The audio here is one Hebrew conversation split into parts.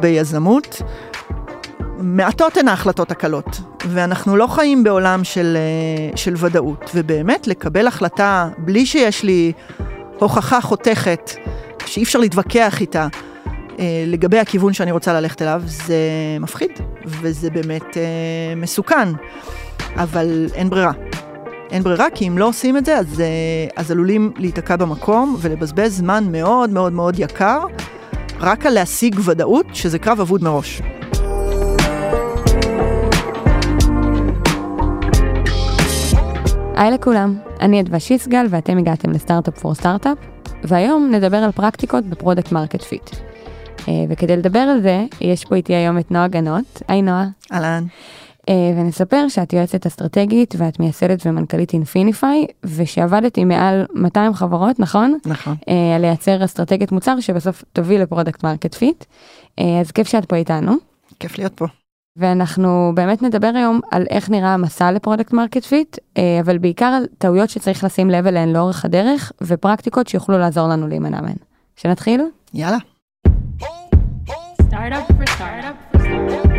ביזמות, מעטות הן ההחלטות הקלות, ואנחנו לא חיים בעולם של, אה, של ודאות, ובאמת לקבל החלטה בלי שיש לי הוכחה חותכת, שאי אפשר להתווכח איתה, אה, לגבי הכיוון שאני רוצה ללכת אליו, זה מפחיד, וזה באמת אה, מסוכן, אבל אין ברירה. אין ברירה, כי אם לא עושים את זה, אז, אז עלולים להיתקע במקום ולבזבז זמן מאוד מאוד מאוד יקר, רק על להשיג ודאות, שזה קרב אבוד מראש. היי לכולם, אני אדווה שיסגל ואתם הגעתם ל Startup for Startup, והיום נדבר על פרקטיקות ב product market fit. וכדי לדבר על זה, יש פה איתי היום את נועה גנות. היי נועה. אהלן. אה, ונספר שאת יועצת אסטרטגית ואת מייסדת ומנכ"לית Infinify, ושעבדת עם מעל 200 חברות, נכון? נכון. על לייצר אסטרטגיית מוצר שבסוף תוביל ל product market fit. אז כיף שאת פה איתנו. כיף להיות פה. ואנחנו באמת נדבר היום על איך נראה המסע ל product market fit, אבל בעיקר על טעויות שצריך לשים לב אליהן לאורך הדרך, ופרקטיקות שיוכלו לעזור לנו להימנע מהן. שנתחיל? יאללה. Startup for startup for startup.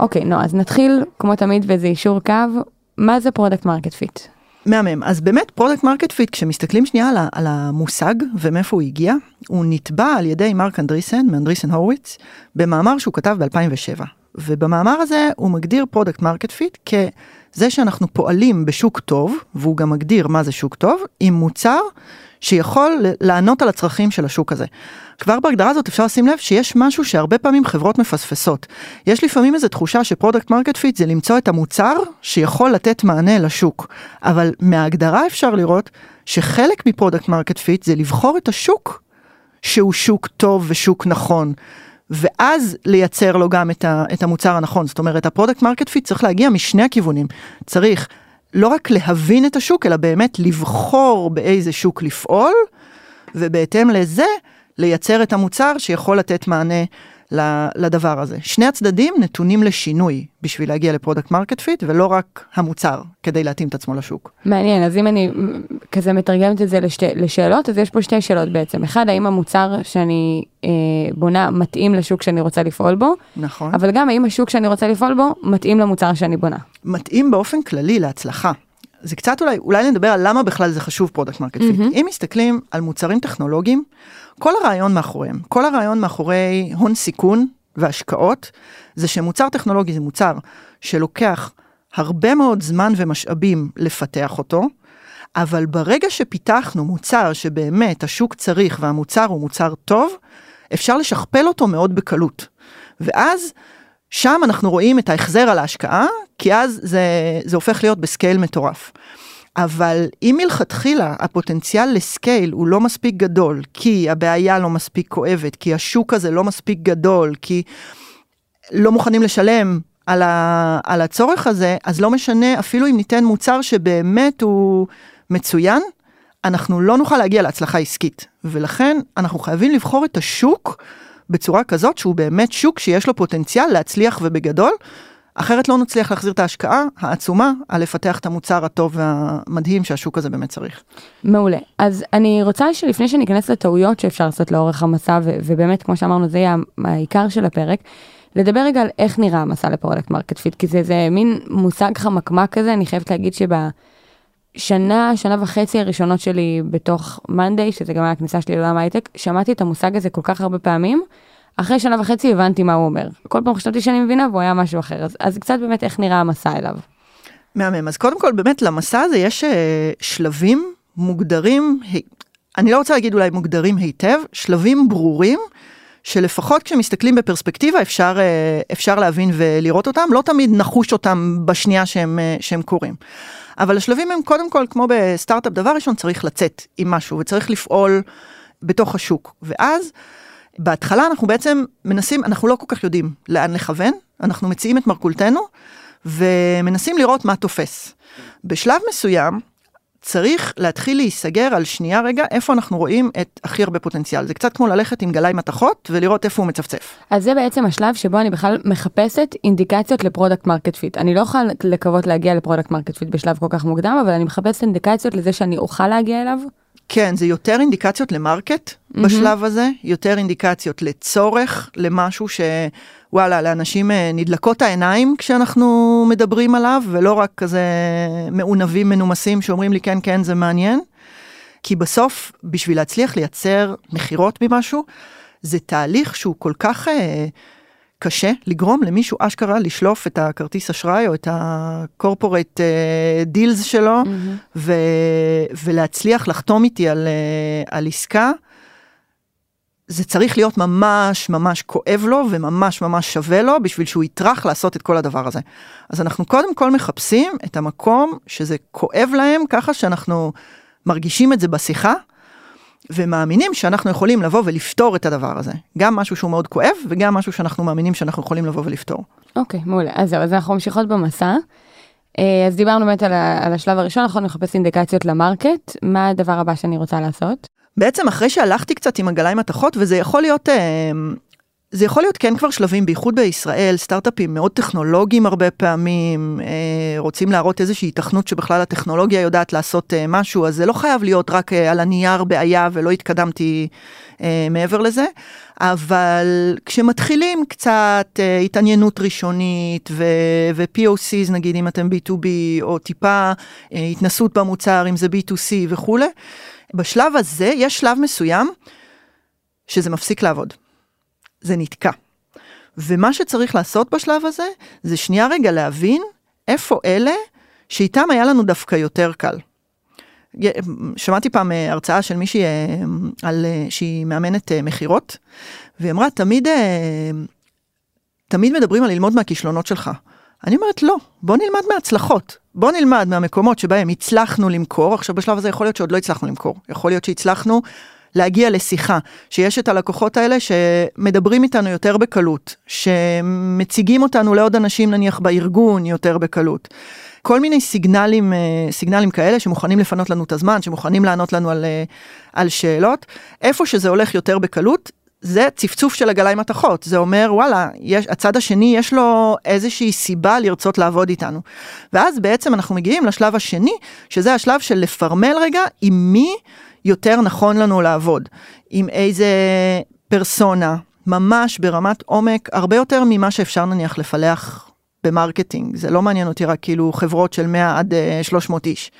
אוקיי, נו, אז נתחיל כמו תמיד באיזה יישור קו, מה זה product market fit? מהמם. אז באמת product market fit, כשמסתכלים שנייה על, על המושג ומאיפה הוא הגיע, הוא נטבע על ידי מרק אנדריסן, מאנדריסן הורוביץ, במאמר שהוא כתב ב-2007. ובמאמר הזה הוא מגדיר product market fit כזה שאנחנו פועלים בשוק טוב, והוא גם מגדיר מה זה שוק טוב, עם מוצר שיכול לענות על הצרכים של השוק הזה. כבר בהגדרה הזאת אפשר לשים לב שיש משהו שהרבה פעמים חברות מפספסות. יש לפעמים איזו תחושה ש product market fit זה למצוא את המוצר שיכול לתת מענה לשוק. אבל מההגדרה אפשר לראות שחלק מ product market fit זה לבחור את השוק שהוא שוק טוב ושוק נכון. ואז לייצר לו גם את, ה, את המוצר הנכון. זאת אומרת, ה product market fit צריך להגיע משני הכיוונים. צריך לא רק להבין את השוק, אלא באמת לבחור באיזה שוק לפעול, ובהתאם לזה לייצר את המוצר שיכול לתת מענה לדבר הזה. שני הצדדים נתונים לשינוי בשביל להגיע ל product market fit, ולא רק המוצר כדי להתאים את עצמו לשוק. מעניין, אז אם אני כזה מתרגמת את זה לשתי, לשאלות, אז יש פה שתי שאלות בעצם. אחד, האם המוצר שאני אה, בונה מתאים לשוק שאני רוצה לפעול בו? נכון. אבל גם האם השוק שאני רוצה לפעול בו מתאים למוצר שאני בונה? מתאים באופן כללי להצלחה. זה קצת אולי, אולי נדבר על למה בכלל זה חשוב product market fit. אם מסתכלים על מוצרים טכנולוגיים, כל הרעיון מאחוריהם, כל הרעיון מאחורי הון סיכון והשקעות, זה שמוצר טכנולוגי זה מוצר שלוקח הרבה מאוד זמן ומשאבים לפתח אותו, אבל ברגע שפיתחנו מוצר שבאמת השוק צריך והמוצר הוא מוצר טוב, אפשר לשכפל אותו מאוד בקלות. ואז שם אנחנו רואים את ההחזר על ההשקעה, כי אז זה, זה הופך להיות בסקייל מטורף. אבל אם מלכתחילה הפוטנציאל לסקייל הוא לא מספיק גדול, כי הבעיה לא מספיק כואבת, כי השוק הזה לא מספיק גדול, כי לא מוכנים לשלם על, ה, על הצורך הזה, אז לא משנה, אפילו אם ניתן מוצר שבאמת הוא מצוין, אנחנו לא נוכל להגיע להצלחה עסקית. ולכן אנחנו חייבים לבחור את השוק בצורה כזאת שהוא באמת שוק שיש לו פוטנציאל להצליח ובגדול. אחרת לא נצליח להחזיר את ההשקעה העצומה על לפתח את המוצר הטוב והמדהים שהשוק הזה באמת צריך. מעולה. אז אני רוצה שלפני שניכנס לטעויות שאפשר לעשות לאורך המסע, ובאמת, כמו שאמרנו, זה יהיה העיקר של הפרק, לדבר רגע על איך נראה המסע ל product market fit, כי זה, זה מין מושג חמקמק כזה, אני חייבת להגיד שבשנה, שנה וחצי הראשונות שלי בתוך monday, שזה גם היה הכניסה שלי לעולם ההייטק, שמעתי את המושג הזה כל כך הרבה פעמים. אחרי שנה וחצי הבנתי מה הוא אומר. כל פעם חשבתי שאני מבינה והוא היה משהו אחר. אז, אז קצת באמת איך נראה המסע אליו. מהמם. אז קודם כל באמת למסע הזה יש uh, שלבים מוגדרים, אני לא רוצה להגיד אולי מוגדרים היטב, שלבים ברורים. שלפחות כשמסתכלים בפרספקטיבה אפשר, uh, אפשר להבין ולראות אותם, לא תמיד נחוש אותם בשנייה שהם, uh, שהם קורים. אבל השלבים הם קודם כל, כמו בסטארט-אפ, דבר ראשון צריך לצאת עם משהו וצריך לפעול בתוך השוק. ואז בהתחלה אנחנו בעצם מנסים, אנחנו לא כל כך יודעים לאן לכוון, אנחנו מציעים את מרכולתנו ומנסים לראות מה תופס. בשלב מסוים, צריך להתחיל להיסגר על שנייה רגע איפה אנחנו רואים את הכי הרבה פוטנציאל. זה קצת כמו ללכת עם גלאי מתכות ולראות איפה הוא מצפצף. אז זה בעצם השלב שבו אני בכלל מחפשת אינדיקציות ל product market fit. אני לא יכולה לקוות להגיע ל product market fit בשלב כל כך מוקדם, אבל אני מחפשת אינדיקציות לזה שאני אוכל להגיע אליו. כן, זה יותר אינדיקציות למרקט mm-hmm. בשלב הזה, יותר אינדיקציות לצורך, למשהו שוואלה, לאנשים אה, נדלקות העיניים כשאנחנו מדברים עליו, ולא רק כזה מעונבים מנומסים שאומרים לי כן, כן, זה מעניין. כי בסוף, בשביל להצליח לייצר מכירות ממשהו, זה תהליך שהוא כל כך... אה, קשה לגרום למישהו אשכרה לשלוף את הכרטיס אשראי או את הקורפורט דילס שלו mm-hmm. ו, ולהצליח לחתום איתי על, uh, על עסקה. זה צריך להיות ממש ממש כואב לו וממש ממש שווה לו בשביל שהוא יטרח לעשות את כל הדבר הזה. אז אנחנו קודם כל מחפשים את המקום שזה כואב להם ככה שאנחנו מרגישים את זה בשיחה ומאמינים שאנחנו יכולים לבוא ולפתור את הדבר הזה. גם משהו שהוא מאוד כואב, וגם משהו שאנחנו מאמינים שאנחנו יכולים לבוא ולפתור. אוקיי, okay, מעולה. אז זהו, אז אנחנו ממשיכות במסע. אה, אז דיברנו באמת על, על השלב הראשון, אנחנו נחפש אינדיקציות למרקט. מה הדבר הבא שאני רוצה לעשות? בעצם אחרי שהלכתי קצת עם עגלה עם מתכות, וזה יכול להיות אה, זה יכול להיות כן כבר שלבים, בייחוד בישראל, סטארט-אפים מאוד טכנולוגיים הרבה פעמים, אה, רוצים להראות איזושהי התכנות שבכלל הטכנולוגיה יודעת לעשות אה, משהו, אז זה לא חייב להיות רק על הנייר בעיה ולא התקדמתי מעבר לזה, אבל כשמתחילים קצת התעניינות ראשונית ו-POCs נגיד אם אתם B2B או טיפה התנסות במוצר אם זה B2C וכולי, בשלב הזה יש שלב מסוים שזה מפסיק לעבוד. זה נתקע. ומה שצריך לעשות בשלב הזה, זה שנייה רגע להבין איפה אלה שאיתם היה לנו דווקא יותר קל. שמעתי פעם אה, הרצאה של מישהי אה, על אה, שהיא מאמנת מכירות, והיא אמרה, תמיד, תמיד מדברים על ללמוד מהכישלונות שלך. אני אומרת, לא, בוא נלמד מההצלחות. בוא נלמד מהמקומות שבהם הצלחנו למכור, עכשיו בשלב הזה יכול להיות שעוד לא הצלחנו למכור, יכול להיות שהצלחנו להגיע לשיחה, שיש את הלקוחות האלה שמדברים איתנו יותר בקלות, שמציגים אותנו לעוד אנשים נניח בארגון יותר בקלות. כל מיני סיגנלים, אה, סיגנלים כאלה שמוכנים לפנות לנו את הזמן, שמוכנים לענות לנו על, אה, על שאלות. איפה שזה הולך יותר בקלות, זה צפצוף של עגלה עם מתכות, זה אומר וואלה, יש, הצד השני יש לו איזושהי סיבה לרצות לעבוד איתנו. ואז בעצם אנחנו מגיעים לשלב השני, שזה השלב של לפרמל רגע עם מי יותר נכון לנו לעבוד, עם איזה פרסונה, ממש ברמת עומק, הרבה יותר ממה שאפשר נניח לפלח ב marketing, זה לא מעניין אותי רק כאילו חברות של 100 עד 300 אה, איש.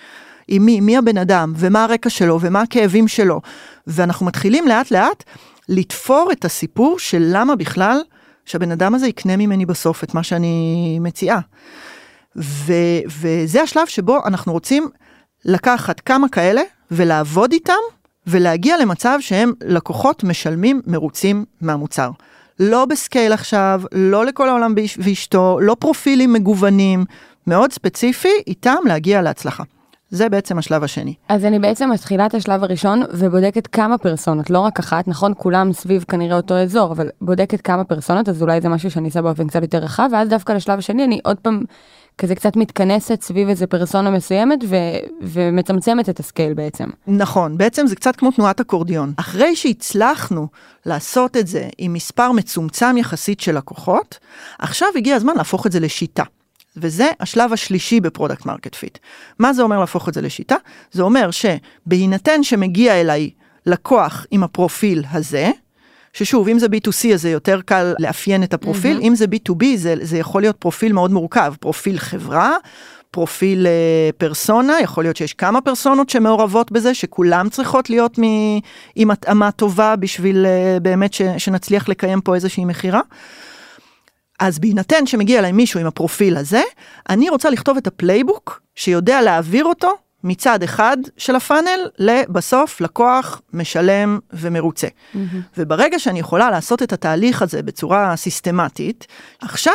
עם מי, מי הבן אדם, ומה הרקע שלו, ומה הכאבים שלו. ואנחנו מתחילים לאט לאט לתפור את הסיפור של למה בכלל שהבן אדם הזה יקנה ממני בסוף את מה שאני מציעה. ו, וזה השלב שבו אנחנו רוצים לקחת כמה כאלה ולעבוד איתם ולהגיע למצב שהם לקוחות משלמים מרוצים מהמוצר. לא ב scale עכשיו, לא לכל העולם ואשתו, לא פרופילים מגוונים, מאוד ספציפי, איתם להגיע להצלחה. זה בעצם השלב השני. אז אני בעצם מתחילה את השלב הראשון ובודקת כמה פרסונות, לא רק אחת, נכון, כולם סביב כנראה אותו אזור, אבל בודקת כמה פרסונות, אז אולי זה משהו שאני אעשה באופן קצת יותר רחב, ואז דווקא לשלב השני אני עוד פעם כזה קצת מתכנסת סביב איזה פרסונה מסוימת ו- ומצמצמת את ה scale בעצם. נכון, בעצם זה קצת כמו תנועת אקורדיון. אחרי שהצלחנו לעשות את זה עם מספר מצומצם יחסית של לקוחות, עכשיו הגיע הזמן להפוך את זה לשיטה. וזה השלב השלישי ב product market fit. מה זה אומר להפוך את זה לשיטה? זה אומר שבהינתן שמגיע אליי לקוח עם הפרופיל הזה, ששוב, אם זה B2C אז זה יותר קל לאפיין את הפרופיל, mm-hmm. אם זה B2B זה, זה יכול להיות פרופיל מאוד מורכב, פרופיל חברה, פרופיל uh, פרסונה, יכול להיות שיש כמה פרסונות שמעורבות בזה, שכולם צריכות להיות מ, עם התאמה טובה בשביל uh, באמת ש, שנצליח לקיים פה איזושהי מכירה. אז בהינתן שמגיע אליי מישהו עם הפרופיל הזה, אני רוצה לכתוב את ה playbook שיודע להעביר אותו מצד אחד של ה funnel לבסוף לקוח משלם ומרוצה. Mm-hmm. וברגע שאני יכולה לעשות את התהליך הזה בצורה סיסטמטית, עכשיו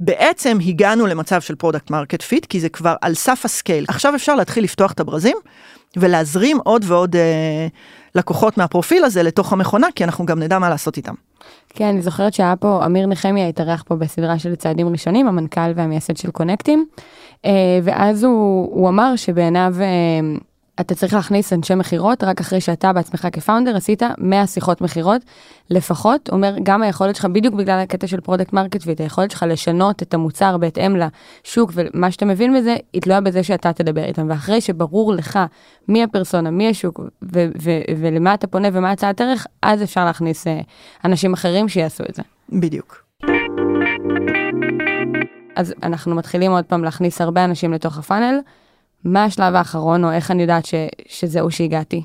בעצם הגענו למצב של product market fit, כי זה כבר על סף ה scale. עכשיו אפשר להתחיל לפתוח את הברזים ולהזרים עוד ועוד אה, לקוחות מהפרופיל הזה לתוך המכונה, כי אנחנו גם נדע מה לעשות איתם. כן, אני זוכרת שהיה פה, אמיר נחמיה התארח פה בסדרה של צעדים ראשונים, המנכ"ל והמייסד של קונקטים, אה, ואז הוא, הוא אמר שבעיניו אה, אתה צריך להכניס אנשי מכירות רק אחרי שאתה בעצמך כ founder עשית 100 שיחות מכירות לפחות, אומר גם היכולת שלך בדיוק בגלל הקטע של product market ואת היכולת שלך לשנות את המוצר בהתאם לשוק ומה שאתה מבין בזה, היא תלויה בזה שאתה תדבר איתם ואחרי שברור לך מי הפרסונה, מי השוק ו- ו- ולמה אתה פונה ומה הצעת ערך, אז אפשר להכניס uh, אנשים אחרים שיעשו את זה. בדיוק. אז אנחנו מתחילים עוד פעם להכניס הרבה אנשים לתוך ה funnel. מה השלב האחרון, או איך אני יודעת ש, שזהו שהגעתי?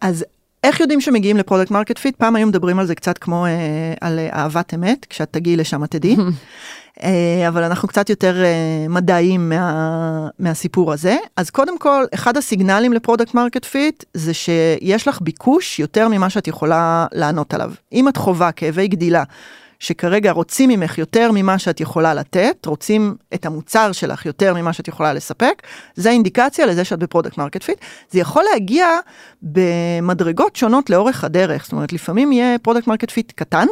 אז איך יודעים שמגיעים ל product market fit? פעם היו מדברים על זה קצת כמו אה, על אה, אהבת אמת, כשאת תגיעי לשם את תדעי. אה, אבל אנחנו קצת יותר אה, מדעיים מה, מהסיפור הזה. אז קודם כל, אחד ה signals ל product market fit זה שיש לך ביקוש יותר ממה שאת יכולה לענות עליו. אם את חווה כאבי גדילה שכרגע רוצים ממך יותר ממה שאת יכולה לתת, רוצים את המוצר שלך יותר ממה שאת יכולה לספק, זה אינדיקציה לזה שאת ב product market fit. זה יכול להגיע במדרגות שונות לאורך הדרך, זאת אומרת לפעמים יהיה product market fit קטן,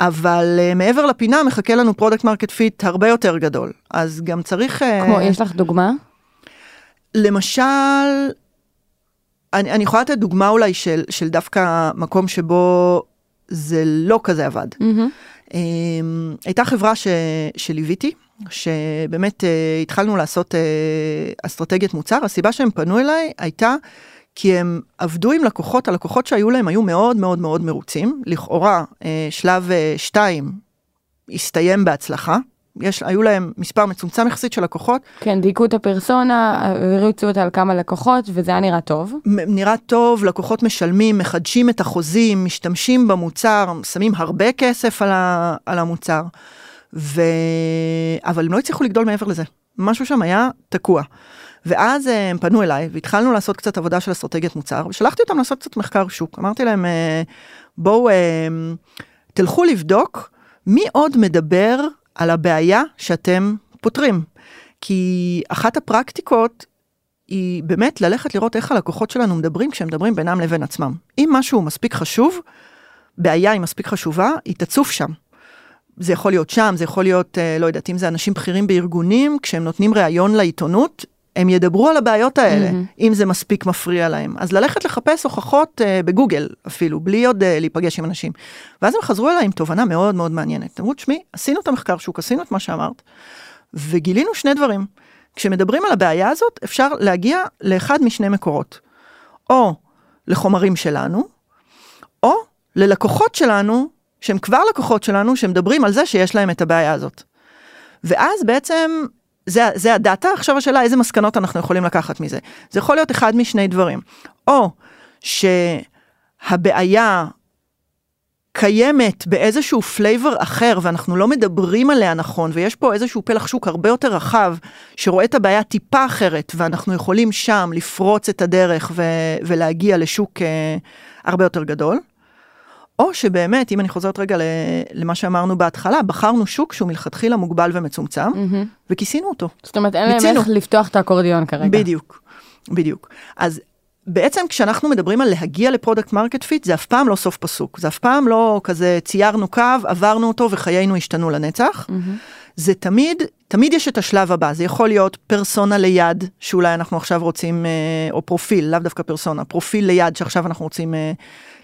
אבל uh, מעבר לפינה מחכה לנו product market fit הרבה יותר גדול, אז גם צריך... Uh, כמו, יש לך דוגמה? למשל, אני, אני יכולה לתת דוגמה אולי של, של דווקא מקום שבו זה לא כזה עבד. Mm-hmm. הייתה חברה ש, שליוויתי, שבאמת uh, התחלנו לעשות uh, אסטרטגיית מוצר, הסיבה שהם פנו אליי הייתה כי הם עבדו עם לקוחות, הלקוחות שהיו להם היו מאוד מאוד מאוד מרוצים, לכאורה uh, שלב 2 uh, הסתיים בהצלחה, יש, היו להם מספר מצומצם יחסית של לקוחות. כן, דייקו את הפרסונה, הריצו אותה על כמה לקוחות, וזה היה נראה טוב. נראה טוב, לקוחות משלמים, מחדשים את החוזים, משתמשים במוצר, שמים הרבה כסף על, ה, על המוצר, ו... אבל הם לא הצליחו לגדול מעבר לזה. משהו שם היה תקוע. ואז אה, הם פנו אליי, והתחלנו לעשות קצת עבודה של אסטרטגיית מוצר, ושלחתי אותם לעשות קצת מחקר שוק. אמרתי להם, אה, בואו, אה, תלכו לבדוק מי עוד מדבר על הבעיה שאתם פותרים. כי אחת הפרקטיקות היא באמת ללכת לראות איך הלקוחות שלנו מדברים כשהם מדברים בינם לבין עצמם. אם משהו מספיק חשוב, בעיה היא מספיק חשובה, היא תצוף שם. זה יכול להיות שם, זה יכול להיות, אה, לא יודעת, אם זה אנשים בכירים בארגונים, כשהם נותנים ראיון לעיתונות, הם ידברו על הבעיות האלה, mm-hmm. אם זה מספיק מפריע להם. אז ללכת לחפש הוכחות uh, בגוגל אפילו, בלי עוד uh, להיפגש עם אנשים. ואז הם חזרו אליי עם תובנה מאוד מאוד מעניינת. אמרו, תשמעי, עשינו את המחקר שוק, עשינו את מה שאמרת, וגילינו שני דברים. כשמדברים על הבעיה הזאת, אפשר להגיע לאחד משני מקורות. או לחומרים שלנו, או ללקוחות שלנו, שהם כבר לקוחות שלנו, שמדברים על זה שיש להם את הבעיה הזאת. ואז בעצם זה, זה הדאטה, עכשיו השאלה איזה מסקנות אנחנו יכולים לקחת מזה. זה יכול להיות אחד משני דברים. או שהבעיה קיימת באיזשהו flavor אחר ואנחנו לא מדברים עליה נכון ויש פה איזשהו פלח שוק הרבה יותר רחב שרואה את הבעיה טיפה אחרת ואנחנו יכולים שם לפרוץ את הדרך ו- ולהגיע לשוק uh, הרבה יותר גדול. או שבאמת, אם אני חוזרת רגע למה שאמרנו בהתחלה, בחרנו שוק שהוא מלכתחילה מוגבל ומצומצם, mm-hmm. וכיסינו אותו. זאת אומרת, אין להם איך לפתוח את האקורדיון כרגע. בדיוק, בדיוק. אז בעצם כשאנחנו מדברים על להגיע ל product market fit, זה אף פעם לא סוף פסוק. זה אף פעם לא כזה ציירנו קו, עברנו אותו וחיינו השתנו לנצח. Mm-hmm. זה תמיד, תמיד יש את השלב הבא, זה יכול להיות פרסונה ליד, שאולי אנחנו עכשיו רוצים, אה, או פרופיל, לאו דווקא פרסונה, פרופיל ליד שעכשיו אנחנו רוצים אה,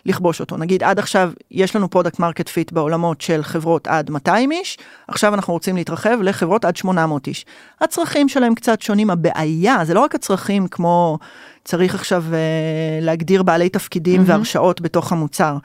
לכבוש אותו. נגיד עד עכשיו יש לנו product market fit בעולמות של חברות עד 200 איש, עכשיו אנחנו רוצים להתרחב לחברות עד 800 איש. הצרכים שלהם קצת שונים, הבעיה זה לא רק הצרכים כמו צריך עכשיו uh, להגדיר בעלי תפקידים mm-hmm. והרשאות בתוך המוצר.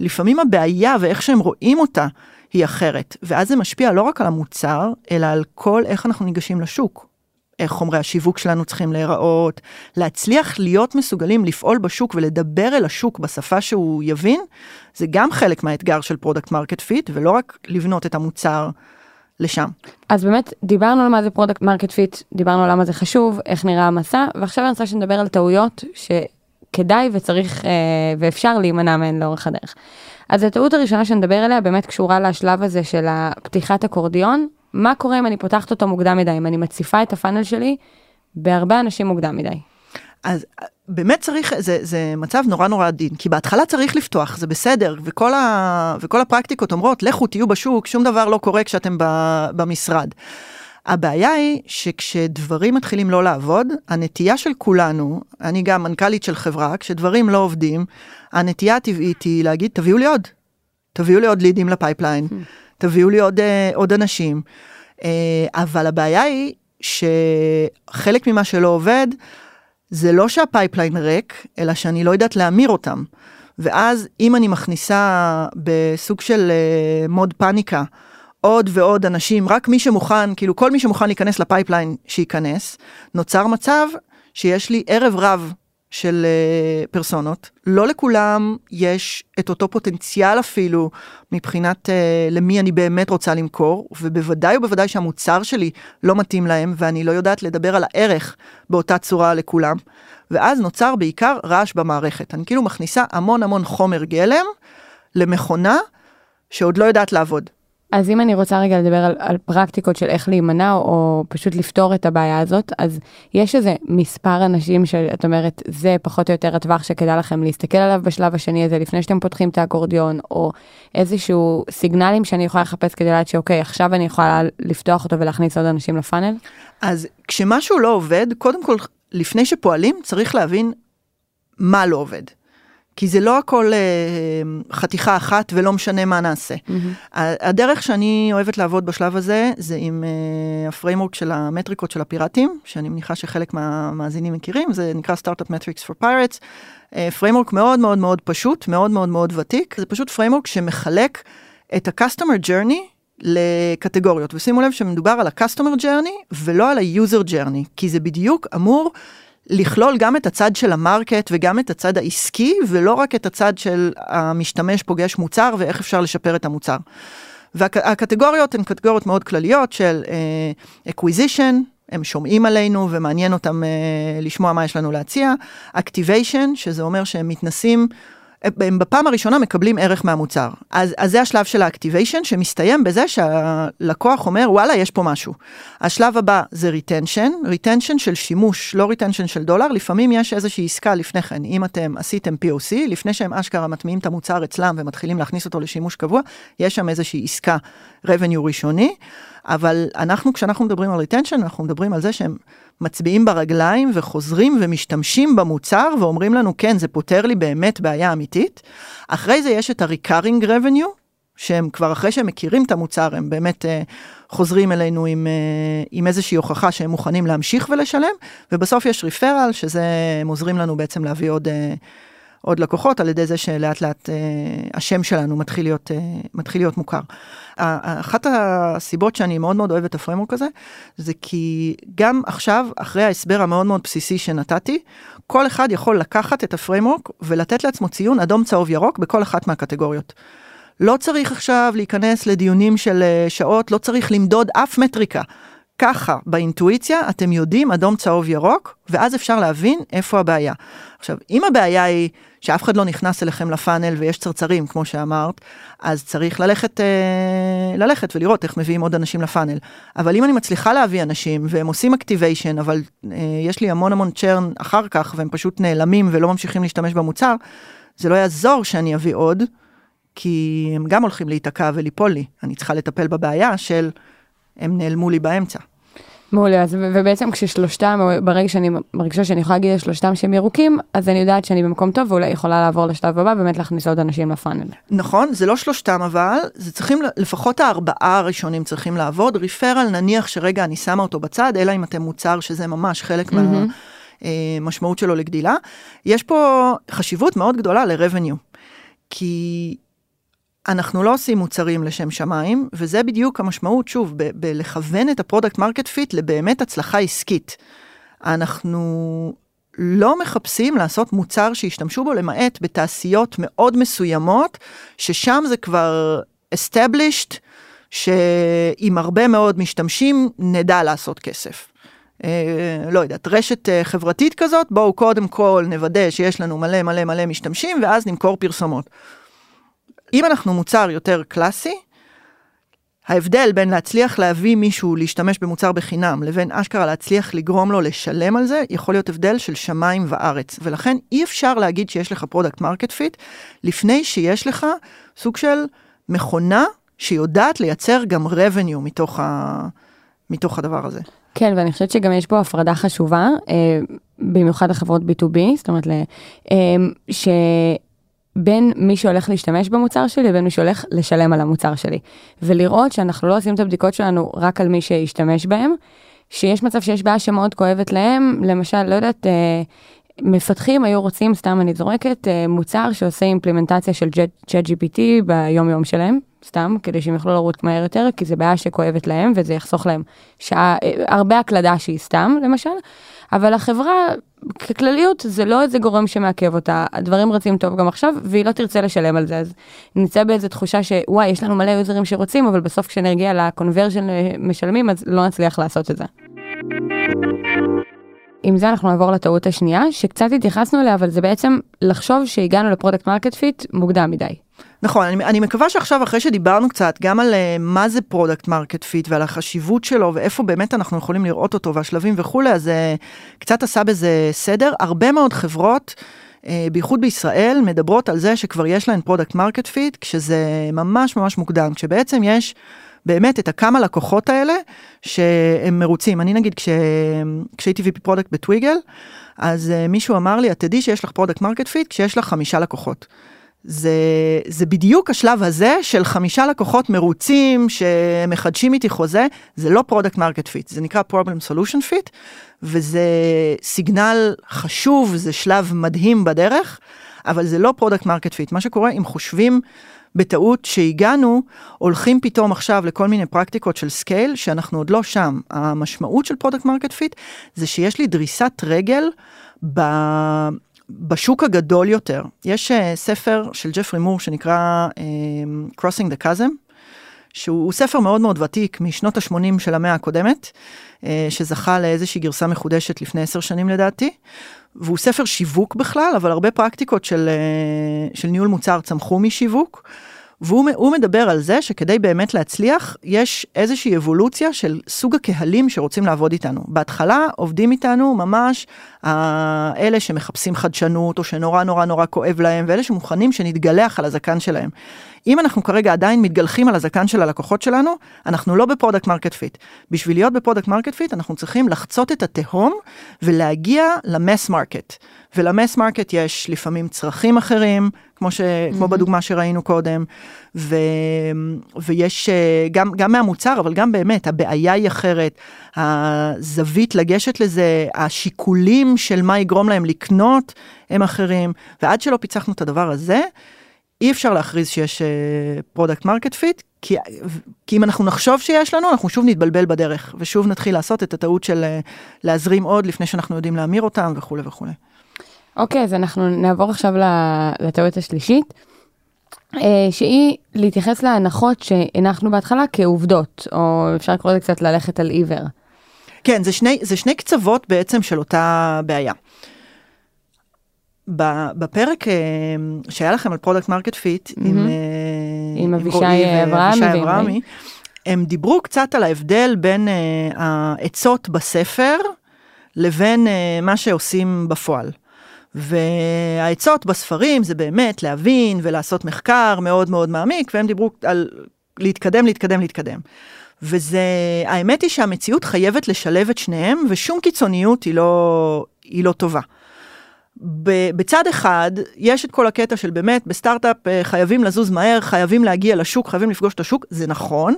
לפעמים הבעיה ואיך שהם רואים אותה היא אחרת, ואז זה משפיע לא רק על המוצר, אלא על כל איך אנחנו ניגשים לשוק. איך חומרי השיווק שלנו צריכים להיראות, להצליח להיות מסוגלים לפעול בשוק ולדבר אל השוק בשפה שהוא יבין, זה גם חלק מהאתגר של product market fit, ולא רק לבנות את המוצר לשם. אז באמת דיברנו על מה זה product market fit, דיברנו על למה זה חשוב, איך נראה המסע, ועכשיו אני רוצה שנדבר על טעויות שכדאי וצריך אה, ואפשר להימנע מהן לאורך הדרך. אז הטעות הראשונה שנדבר עליה באמת קשורה לשלב הזה של פתיחת אקורדיון, מה קורה אם אני פותחת אותו מוקדם מדי, אם אני מציפה את הפאנל שלי בהרבה אנשים מוקדם מדי? אז באמת צריך, זה, זה מצב נורא נורא עדין, כי בהתחלה צריך לפתוח, זה בסדר, וכל, ה, וכל הפרקטיקות אומרות, לכו תהיו בשוק, שום דבר לא קורה כשאתם ב, במשרד. הבעיה היא שכשדברים מתחילים לא לעבוד, הנטייה של כולנו, אני גם מנכ"לית של חברה, כשדברים לא עובדים, הנטייה הטבעית היא להגיד, תביאו לי עוד. תביאו לי עוד לידים ל pipeline, hmm. תביאו לי עוד, uh, עוד אנשים. Uh, אבל הבעיה היא שחלק ממה שלא עובד, זה לא שה pipeline ריק, אלא שאני לא יודעת להמיר אותם. ואז אם אני מכניסה בסוג של uh, mode פאניקה, עוד ועוד אנשים, רק מי שמוכן, כאילו כל מי שמוכן להיכנס ל pipeline, שייכנס, נוצר מצב שיש לי ערב רב של uh, פרסונות. לא לכולם יש את אותו פוטנציאל אפילו מבחינת uh, למי אני באמת רוצה למכור, ובוודאי ובוודאי שהמוצר שלי לא מתאים להם, ואני לא יודעת לדבר על הערך באותה צורה לכולם. ואז נוצר בעיקר רעש במערכת. אני כאילו מכניסה המון המון חומר גלם למכונה שעוד לא יודעת לעבוד. אז אם אני רוצה רגע לדבר על, על פרקטיקות של איך להימנע או, או פשוט לפתור את הבעיה הזאת, אז יש איזה מספר אנשים שאת אומרת, זה פחות או יותר הטווח שכדאי לכם להסתכל עליו בשלב השני הזה לפני שאתם פותחים את האקורדיון, או איזשהו סיגנלים שאני יכולה לחפש כדי לדעת שאוקיי, עכשיו אני יכולה לפתוח אותו ולהכניס עוד אנשים לפאנל? אז כשמשהו לא עובד, קודם כל, לפני שפועלים, צריך להבין מה לא עובד. כי זה לא הכל אה, חתיכה אחת ולא משנה מה נעשה. Mm-hmm. הדרך שאני אוהבת לעבוד בשלב הזה, זה עם אה, ה framework של המטריקות של הפיראטים, שאני מניחה שחלק מהמאזינים מכירים, זה נקרא startup metrics for pirates. framework מאוד מאוד מאוד פשוט, מאוד מאוד מאוד ותיק, זה פשוט framework שמחלק את ה-customer journey לקטגוריות, ושימו לב שמדובר על ה-customer journey ולא על ה-user journey, כי זה בדיוק אמור לכלול גם את הצד של ה market וגם את הצד העסקי, ולא רק את הצד של המשתמש פוגש מוצר ואיך אפשר לשפר את המוצר. והקטגוריות הן קטגוריות מאוד כלליות של uh, acquisition, הם שומעים עלינו ומעניין אותם uh, לשמוע מה יש לנו להציע, activation, שזה אומר שהם מתנסים הם בפעם הראשונה מקבלים ערך מהמוצר. אז, אז זה השלב של ה activation, שמסתיים בזה שהלקוח אומר, וואלה, יש פה משהו. השלב הבא זה retention, retention של שימוש, לא retention של דולר, לפעמים יש איזושהי עסקה לפני כן, אם אתם עשיתם POC, לפני שהם אשכרה מטמיעים את המוצר אצלם ומתחילים להכניס אותו לשימוש קבוע, יש שם איזושהי עסקה revenue ראשוני, אבל אנחנו, כשאנחנו מדברים על retention, אנחנו מדברים על זה שהם... מצביעים ברגליים וחוזרים ומשתמשים במוצר ואומרים לנו, כן, זה פותר לי באמת בעיה אמיתית. אחרי זה יש את ה-recurring revenue, שהם כבר אחרי שהם מכירים את המוצר, הם באמת uh, חוזרים אלינו עם, uh, עם איזושהי הוכחה שהם מוכנים להמשיך ולשלם, ובסוף יש ריפרל, שזה, הם עוזרים לנו בעצם להביא עוד... Uh, עוד לקוחות על ידי זה שלאט לאט אה, השם שלנו מתחיל להיות, אה, מתחיל להיות מוכר. אחת הסיבות שאני מאוד מאוד אוהבת את הפרמורק הזה, זה כי גם עכשיו, אחרי ההסבר המאוד מאוד בסיסי שנתתי, כל אחד יכול לקחת את הפרמורק ולתת לעצמו ציון אדום, צהוב, ירוק בכל אחת מהקטגוריות. לא צריך עכשיו להיכנס לדיונים של אה, שעות, לא צריך למדוד אף מטריקה. ככה, באינטואיציה, אתם יודעים אדום, צהוב, ירוק, ואז אפשר להבין איפה הבעיה. עכשיו, אם הבעיה היא שאף אחד לא נכנס אליכם לפאנל ויש צרצרים, כמו שאמרת, אז צריך ללכת, אה, ללכת ולראות איך מביאים עוד אנשים לפאנל. אבל אם אני מצליחה להביא אנשים והם עושים אקטיביישן, אבל אה, יש לי המון המון צ'רן אחר כך והם פשוט נעלמים ולא ממשיכים להשתמש במוצר, זה לא יעזור שאני אביא עוד, כי הם גם הולכים להיתקע וליפול לי. אני צריכה לטפל בבעיה של הם נעלמו לי באמצע. מעולה, אז ובעצם כששלושתם, ברגע שאני מרגישה שאני יכולה להגיד לשלושתם שהם ירוקים, אז אני יודעת שאני במקום טוב ואולי יכולה לעבור לשלב הבא, באמת להכניס עוד אנשים לפאנל. נכון, זה לא שלושתם אבל, זה צריכים, לפחות הארבעה הראשונים צריכים לעבוד, ריפרל נניח שרגע אני שמה אותו בצד, אלא אם אתם מוצר שזה ממש חלק mm-hmm. מהמשמעות שלו לגדילה. יש פה חשיבות מאוד גדולה ל-revenue, כי אנחנו לא עושים מוצרים לשם שמיים, וזה בדיוק המשמעות, שוב, בלכוון את ה product market fit לבאמת הצלחה עסקית. אנחנו לא מחפשים לעשות מוצר שישתמשו בו למעט בתעשיות מאוד מסוימות, ששם זה כבר established, שעם הרבה מאוד משתמשים נדע לעשות כסף. אה, לא יודעת, רשת אה, חברתית כזאת, בואו קודם כל נוודא שיש לנו מלא מלא מלא משתמשים ואז נמכור פרסומות. אם אנחנו מוצר יותר קלאסי, ההבדל בין להצליח להביא מישהו להשתמש במוצר בחינם לבין אשכרה להצליח לגרום לו לשלם על זה, יכול להיות הבדל של שמיים וארץ. ולכן אי אפשר להגיד שיש לך product market fit לפני שיש לך סוג של מכונה שיודעת לייצר גם revenue מתוך, ה... מתוך הדבר הזה. כן, ואני חושבת שגם יש פה הפרדה חשובה, אה, במיוחד לחברות B2B, זאת אומרת, אה, ש... בין מי שהולך להשתמש במוצר שלי לבין מי שהולך לשלם על המוצר שלי. ולראות שאנחנו לא עושים את הבדיקות שלנו רק על מי שישתמש בהם, שיש מצב שיש בעיה שמאוד כואבת להם, למשל, לא יודעת, אה, מפתחים היו רוצים, סתם אני זורקת, אה, מוצר שעושה אימפלימנטציה של ChatGPT ביום יום שלהם, סתם, כדי שהם יוכלו לרוץ מהר יותר, כי זה בעיה שכואבת להם וזה יחסוך להם שעה, אה, הרבה הקלדה שהיא סתם, למשל. אבל החברה, ככלליות, זה לא איזה גורם שמעכב אותה, הדברים רצים טוב גם עכשיו, והיא לא תרצה לשלם על זה, אז נצא באיזה תחושה שוואו, יש לנו מלא יוזרים שרוצים, אבל בסוף כשנגיע ל-conversion משלמים, אז לא נצליח לעשות את זה. עם זה אנחנו נעבור לטעות השנייה, שקצת התייחסנו אליה, אבל זה בעצם לחשוב שהגענו ל-product market fit מוקדם מדי. נכון, אני, אני מקווה שעכשיו אחרי שדיברנו קצת גם על אה, מה זה product market fit ועל החשיבות שלו ואיפה באמת אנחנו יכולים לראות אותו והשלבים וכולי, אז אה, קצת עשה בזה סדר. הרבה מאוד חברות, אה, בייחוד בישראל, מדברות על זה שכבר יש להן product market fit, כשזה ממש ממש מוקדם, כשבעצם יש... באמת את הכמה לקוחות האלה שהם מרוצים. אני נגיד כש... כשהייתי VP product ב-Twiggle, אז אה, מישהו אמר לי, את תדעי שיש לך product market fit כשיש לך חמישה לקוחות. זה, זה בדיוק השלב הזה של חמישה לקוחות מרוצים שמחדשים איתי חוזה, זה לא product market fit, זה נקרא problem solution fit, וזה סיגנל חשוב, זה שלב מדהים בדרך, אבל זה לא product market fit. מה שקורה אם חושבים בטעות שהגענו, הולכים פתאום עכשיו לכל מיני פרקטיקות של scale, שאנחנו עוד לא שם. המשמעות של product market fit זה שיש לי דריסת רגל ב... בשוק הגדול יותר. יש uh, ספר של ג'פרי מור שנקרא uh, Crossing the Chasm, שהוא ספר מאוד מאוד ותיק משנות ה-80 של המאה הקודמת, uh, שזכה לאיזושהי גרסה מחודשת לפני עשר שנים לדעתי. והוא ספר שיווק בכלל, אבל הרבה פרקטיקות של, של ניהול מוצר צמחו משיווק. והוא מדבר על זה שכדי באמת להצליח, יש איזושהי אבולוציה של סוג הקהלים שרוצים לעבוד איתנו. בהתחלה עובדים איתנו ממש אלה שמחפשים חדשנות, או שנורא נורא נורא כואב להם, ואלה שמוכנים שנתגלח על הזקן שלהם. אם אנחנו כרגע עדיין מתגלחים על הזקן של הלקוחות שלנו, אנחנו לא ב-product market fit. בשביל להיות ב-product market fit, אנחנו צריכים לחצות את התהום ולהגיע ל-mass market. ול-mass market יש לפעמים צרכים אחרים, כמו, ש, אהמ. כמו בדוגמה שראינו קודם, ו, ויש אה, גם, גם מהמוצר, אבל גם באמת, הבעיה היא אחרת, הזווית לגשת לזה, השיקולים של מה יגרום להם לקנות הם אחרים, ועד שלא פיצחנו את הדבר הזה, אי אפשר להכריז שיש product market fit, כי, כי אם אנחנו נחשוב שיש לנו, אנחנו שוב נתבלבל בדרך, ושוב נתחיל לעשות את הטעות של אה, להזרים עוד לפני שאנחנו יודעים להמיר אותם וכולי וכולי. אוקיי, אז אנחנו נעבור עכשיו לטעות השלישית, אה, שהיא להתייחס להנחות שהנחנו בהתחלה כעובדות, או אפשר לקרוא לזה קצת ללכת על עיוור. כן, זה שני, זה שני קצוות בעצם של אותה בעיה. בפרק אה, שהיה לכם על product market fit עם, אה, אבישי אברהמי, הם דיברו קצת על ההבדל בין אה, העצות בספר לבין מה שעושים בפועל. והעצות בספרים זה באמת להבין ולעשות מחקר מאוד מאוד מעמיק, והם דיברו על להתקדם, להתקדם, להתקדם. וזה, האמת היא שהמציאות חייבת לשלב את שניהם, ושום קיצוניות היא לא, היא לא טובה. בצד אחד, יש את כל הקטע של באמת, בסטארט-אפ אה, חייבים לזוז מהר, חייבים להגיע לשוק, חייבים לפגוש את השוק, זה נכון,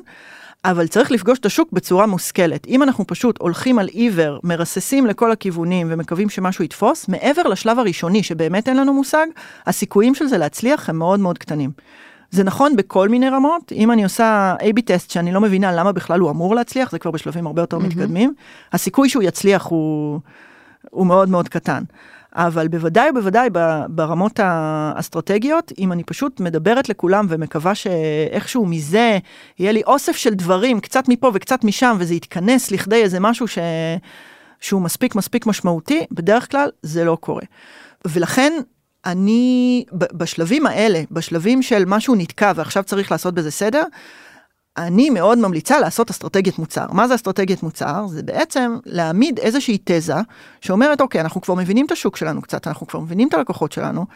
אבל צריך לפגוש את השוק בצורה מושכלת. אם אנחנו פשוט הולכים על עיוור, מרססים לכל הכיוונים ומקווים שמשהו יתפוס, מעבר לשלב הראשוני שבאמת אין לנו מושג, הסיכויים של זה להצליח הם מאוד מאוד קטנים. זה נכון בכל מיני רמות, אם אני עושה A-B טסט שאני לא מבינה למה בכלל הוא אמור להצליח, זה כבר בשלבים הרבה יותר mm-hmm. מתקדמים, הסיכוי שהוא יצליח הוא, הוא מאוד מאוד קטן. אבל בוודאי ובוודאי ברמות האסטרטגיות, אם אני פשוט מדברת לכולם ומקווה שאיכשהו מזה יהיה לי אוסף של דברים, קצת מפה וקצת משם, וזה יתכנס לכדי איזה משהו ש... שהוא מספיק מספיק משמעותי, בדרך כלל זה לא קורה. ולכן אני בשלבים האלה, בשלבים של משהו נתקע ועכשיו צריך לעשות בזה סדר, אני מאוד ממליצה לעשות אסטרטגיית מוצר. מה זה אסטרטגיית מוצר? זה בעצם להעמיד איזושהי תזה שאומרת, אוקיי, אנחנו כבר מבינים את השוק שלנו קצת, אנחנו כבר מבינים את הלקוחות שלנו,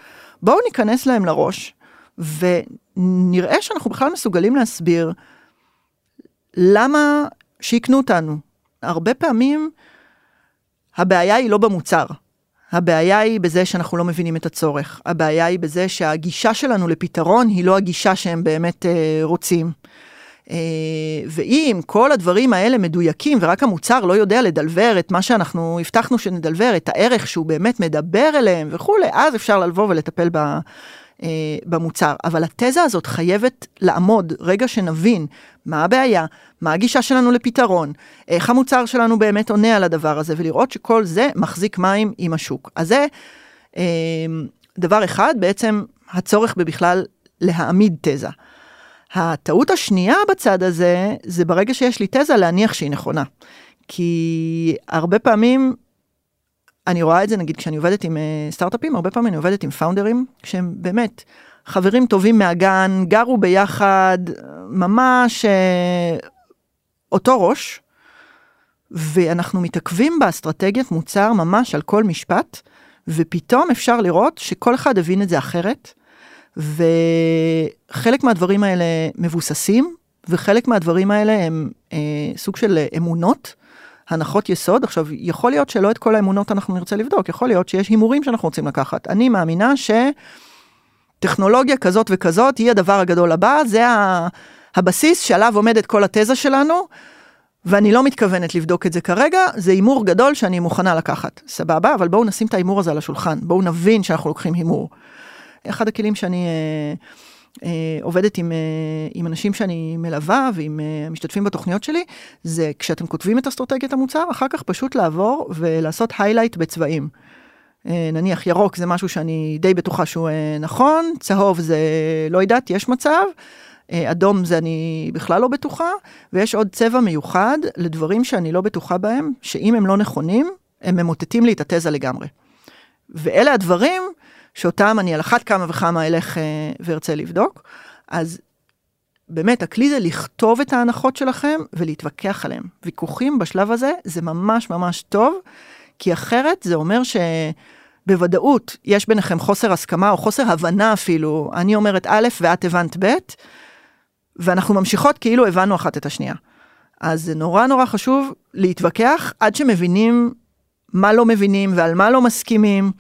בואו ניכנס להם לראש ונראה שאנחנו בכלל מסוגלים להסביר למה שיקנו אותנו. הרבה פעמים הבעיה היא לא במוצר. הבעיה היא בזה שאנחנו לא מבינים את הצורך. הבעיה היא בזה שהגישה שלנו לפתרון היא לא הגישה שהם באמת אה, רוצים. אה, ואם כל הדברים האלה מדויקים ורק המוצר לא יודע לדלבר את מה שאנחנו הבטחנו שנדלבר, את הערך שהוא באמת מדבר אליהם וכולי, אז אפשר לבוא ולטפל ב... אה, במוצר. אבל התזה הזאת חייבת לעמוד רגע שנבין מה הבעיה, מה הגישה שלנו לפתרון, איך המוצר שלנו באמת עונה על הדבר הזה, ולראות שכל זה מחזיק מים עם השוק. אז זה אה, דבר אחד, בעצם הצורך בבכלל להעמיד תזה. הטעות השנייה בצד הזה, זה ברגע שיש לי תזה להניח שהיא נכונה. כי הרבה פעמים אני רואה את זה נגיד כשאני עובדת עם uh, סטארט-אפים, הרבה פעמים אני עובדת עם פאונדרים, שהם באמת חברים טובים מהגן, גרו ביחד, ממש uh, אותו ראש, ואנחנו מתעכבים באסטרטגיית מוצר ממש על כל משפט, ופתאום אפשר לראות שכל אחד הבין את זה אחרת, וחלק מהדברים האלה מבוססים, וחלק מהדברים האלה הם uh, סוג של אמונות. הנחות יסוד. עכשיו, יכול להיות שלא את כל האמונות אנחנו נרצה לבדוק, יכול להיות שיש הימורים שאנחנו רוצים לקחת. אני מאמינה שטכנולוגיה כזאת וכזאת היא הדבר הגדול הבא, זה הבסיס שעליו עומדת כל התזה שלנו, ואני לא מתכוונת לבדוק את זה כרגע, זה הימור גדול שאני מוכנה לקחת. סבבה, אבל בואו נשים את ההימור הזה על השולחן, בואו נבין שאנחנו לוקחים הימור. אחד הכלים שאני... אה, אה, עובדת עם, אה, עם אנשים שאני מלווה ועם אה, המשתתפים בתוכניות שלי, זה כשאתם כותבים את אסטרטגיית המוצר, אחר כך פשוט לעבור ולעשות highlight בצבעים. נניח ירוק זה משהו שאני די בטוחה שהוא נכון, צהוב זה לא יודעת, יש מצב, אדום זה אני בכלל לא בטוחה, ויש עוד צבע מיוחד לדברים שאני לא בטוחה בהם, שאם הם לא נכונים, הם ממוטטים לי את התזה לגמרי. ואלה הדברים שאותם אני על אחת כמה וכמה אלך אה, וארצה לבדוק. אז באמת, הכלי זה לכתוב את ההנחות שלכם ולהתווכח עליהם. ויכוחים בשלב הזה זה ממש ממש טוב, כי אחרת זה אומר שבוודאות יש ביניכם חוסר הסכמה או חוסר הבנה אפילו. אני אומרת א' ואת הבנת ב', ואנחנו ממשיכות כאילו הבנו אחת את השנייה. אז זה נורא נורא חשוב להתווכח עד שמבינים מה לא מבינים ועל מה לא מסכימים.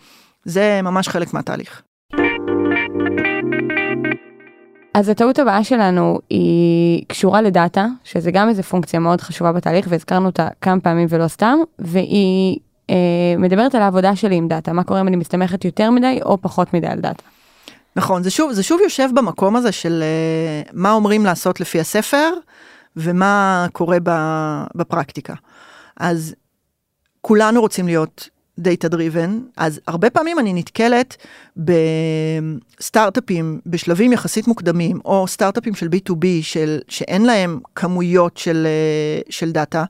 זה ממש חלק מהתהליך. אז הטעות הבאה שלנו היא קשורה לדאטה, שזה גם איזה פונקציה מאוד חשובה בתהליך, והזכרנו אותה כמה פעמים ולא סתם, והיא אה, מדברת על העבודה שלי עם דאטה, מה קורה אם אני מסתמכת יותר מדי או פחות מדי על דאטה. נכון, זה שוב, זה שוב יושב במקום הזה של אה, מה אומרים לעשות לפי הספר, ומה קורה בפרקטיקה. אז כולנו רוצים להיות data driven, אז הרבה פעמים אני נתקלת בסטארט-אפים בשלבים יחסית מוקדמים, או סטארט-אפים של B2B של, שאין להם כמויות של, אה, של דאטה,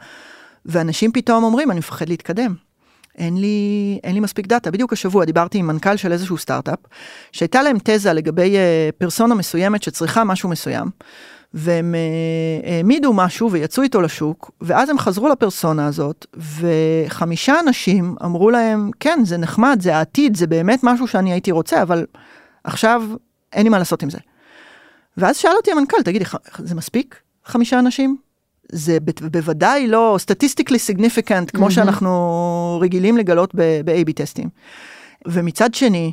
ואנשים פתאום אומרים, אני מפחד להתקדם. אין לי, אין לי מספיק דאטה. בדיוק השבוע דיברתי עם מנכ"ל של איזשהו סטארט-אפ, שהייתה להם תזה לגבי אה, פרסונה מסוימת שצריכה משהו מסוים, והם אה, העמידו משהו ויצאו איתו לשוק, ואז הם חזרו לפרסונה הזאת, וחמישה אנשים אמרו להם, כן, זה נחמד, זה העתיד, זה באמת משהו שאני הייתי רוצה, אבל עכשיו אין לי מה לעשות עם זה. ואז שאל אותי המנכ"ל, תגידי, זה מספיק? חמישה אנשים? זה בוודאי לא statistically significant, כמו אהמ. שאנחנו רגילים לגלות ב-AB טסטים. ומצד שני,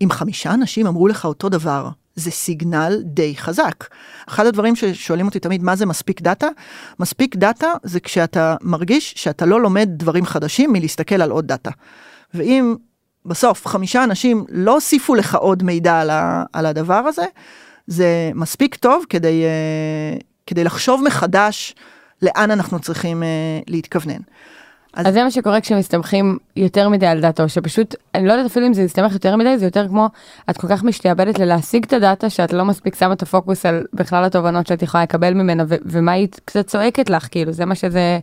אם חמישה אנשים אמרו לך אותו דבר, זה סיגנל די חזק. אחד הדברים ששואלים אותי תמיד, מה זה מספיק דאטה? מספיק דאטה זה כשאתה מרגיש שאתה לא לומד דברים חדשים מלהסתכל על עוד דאטה. ואם בסוף חמישה אנשים לא הוסיפו לך עוד מידע על, ה, על הדבר הזה, זה מספיק טוב כדי, אה, כדי לחשוב מחדש לאן אנחנו צריכים אה, להתכוונן. אז... אז זה מה שקורה כשמסתמכים יותר מדי על דאטה, או שפשוט, אני לא יודעת אפילו אם זה יסתמך יותר מדי, זה יותר כמו, את כל כך משתעבדת ללהשיג את הדאטה, שאת לא מספיק שמה את הפוקוס על בכלל התובנות שאת יכולה לקבל ממנה, ו- ומה היא קצת צועקת לך, כאילו, זה מה שזה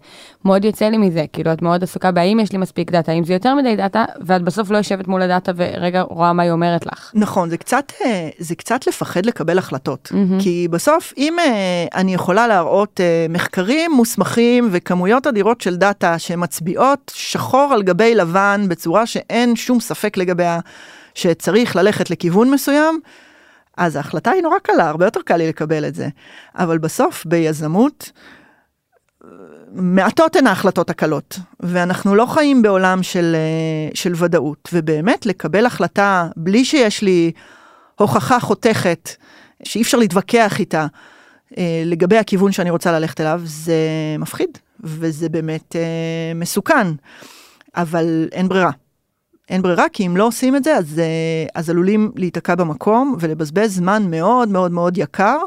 מאוד יוצא לי מזה, כאילו, את מאוד עסוקה בהאם יש לי מספיק דאטה, אם זה יותר מדי דאטה, ואת בסוף לא יושבת מול הדאטה ורגע רואה מה היא אומרת לך. נכון, זה קצת, אה, זה קצת לפחד לקבל החלטות, mm-hmm. כי בסוף, אם אה, אני יכולה להראות אה, מחקרים מוסמכים וכמויות אדירות של דאטה שמצביעות שחור על גבי לבן בצורה שאין שום ספק לגביה שצריך ללכת לכיוון מסוים, אז ההחלטה היא נורא קלה, הרבה יותר קל לי לקבל את זה. אבל בסוף, ביזמות, מעטות הן ההחלטות הקלות, ואנחנו לא חיים בעולם של, של ודאות, ובאמת לקבל החלטה בלי שיש לי הוכחה חותכת, שאי אפשר להתווכח איתה, אה, לגבי הכיוון שאני רוצה ללכת אליו, זה מפחיד, וזה באמת אה, מסוכן, אבל אין ברירה. אין ברירה, כי אם לא עושים את זה, אז, אה, אז עלולים להיתקע במקום ולבזבז זמן מאוד מאוד מאוד יקר.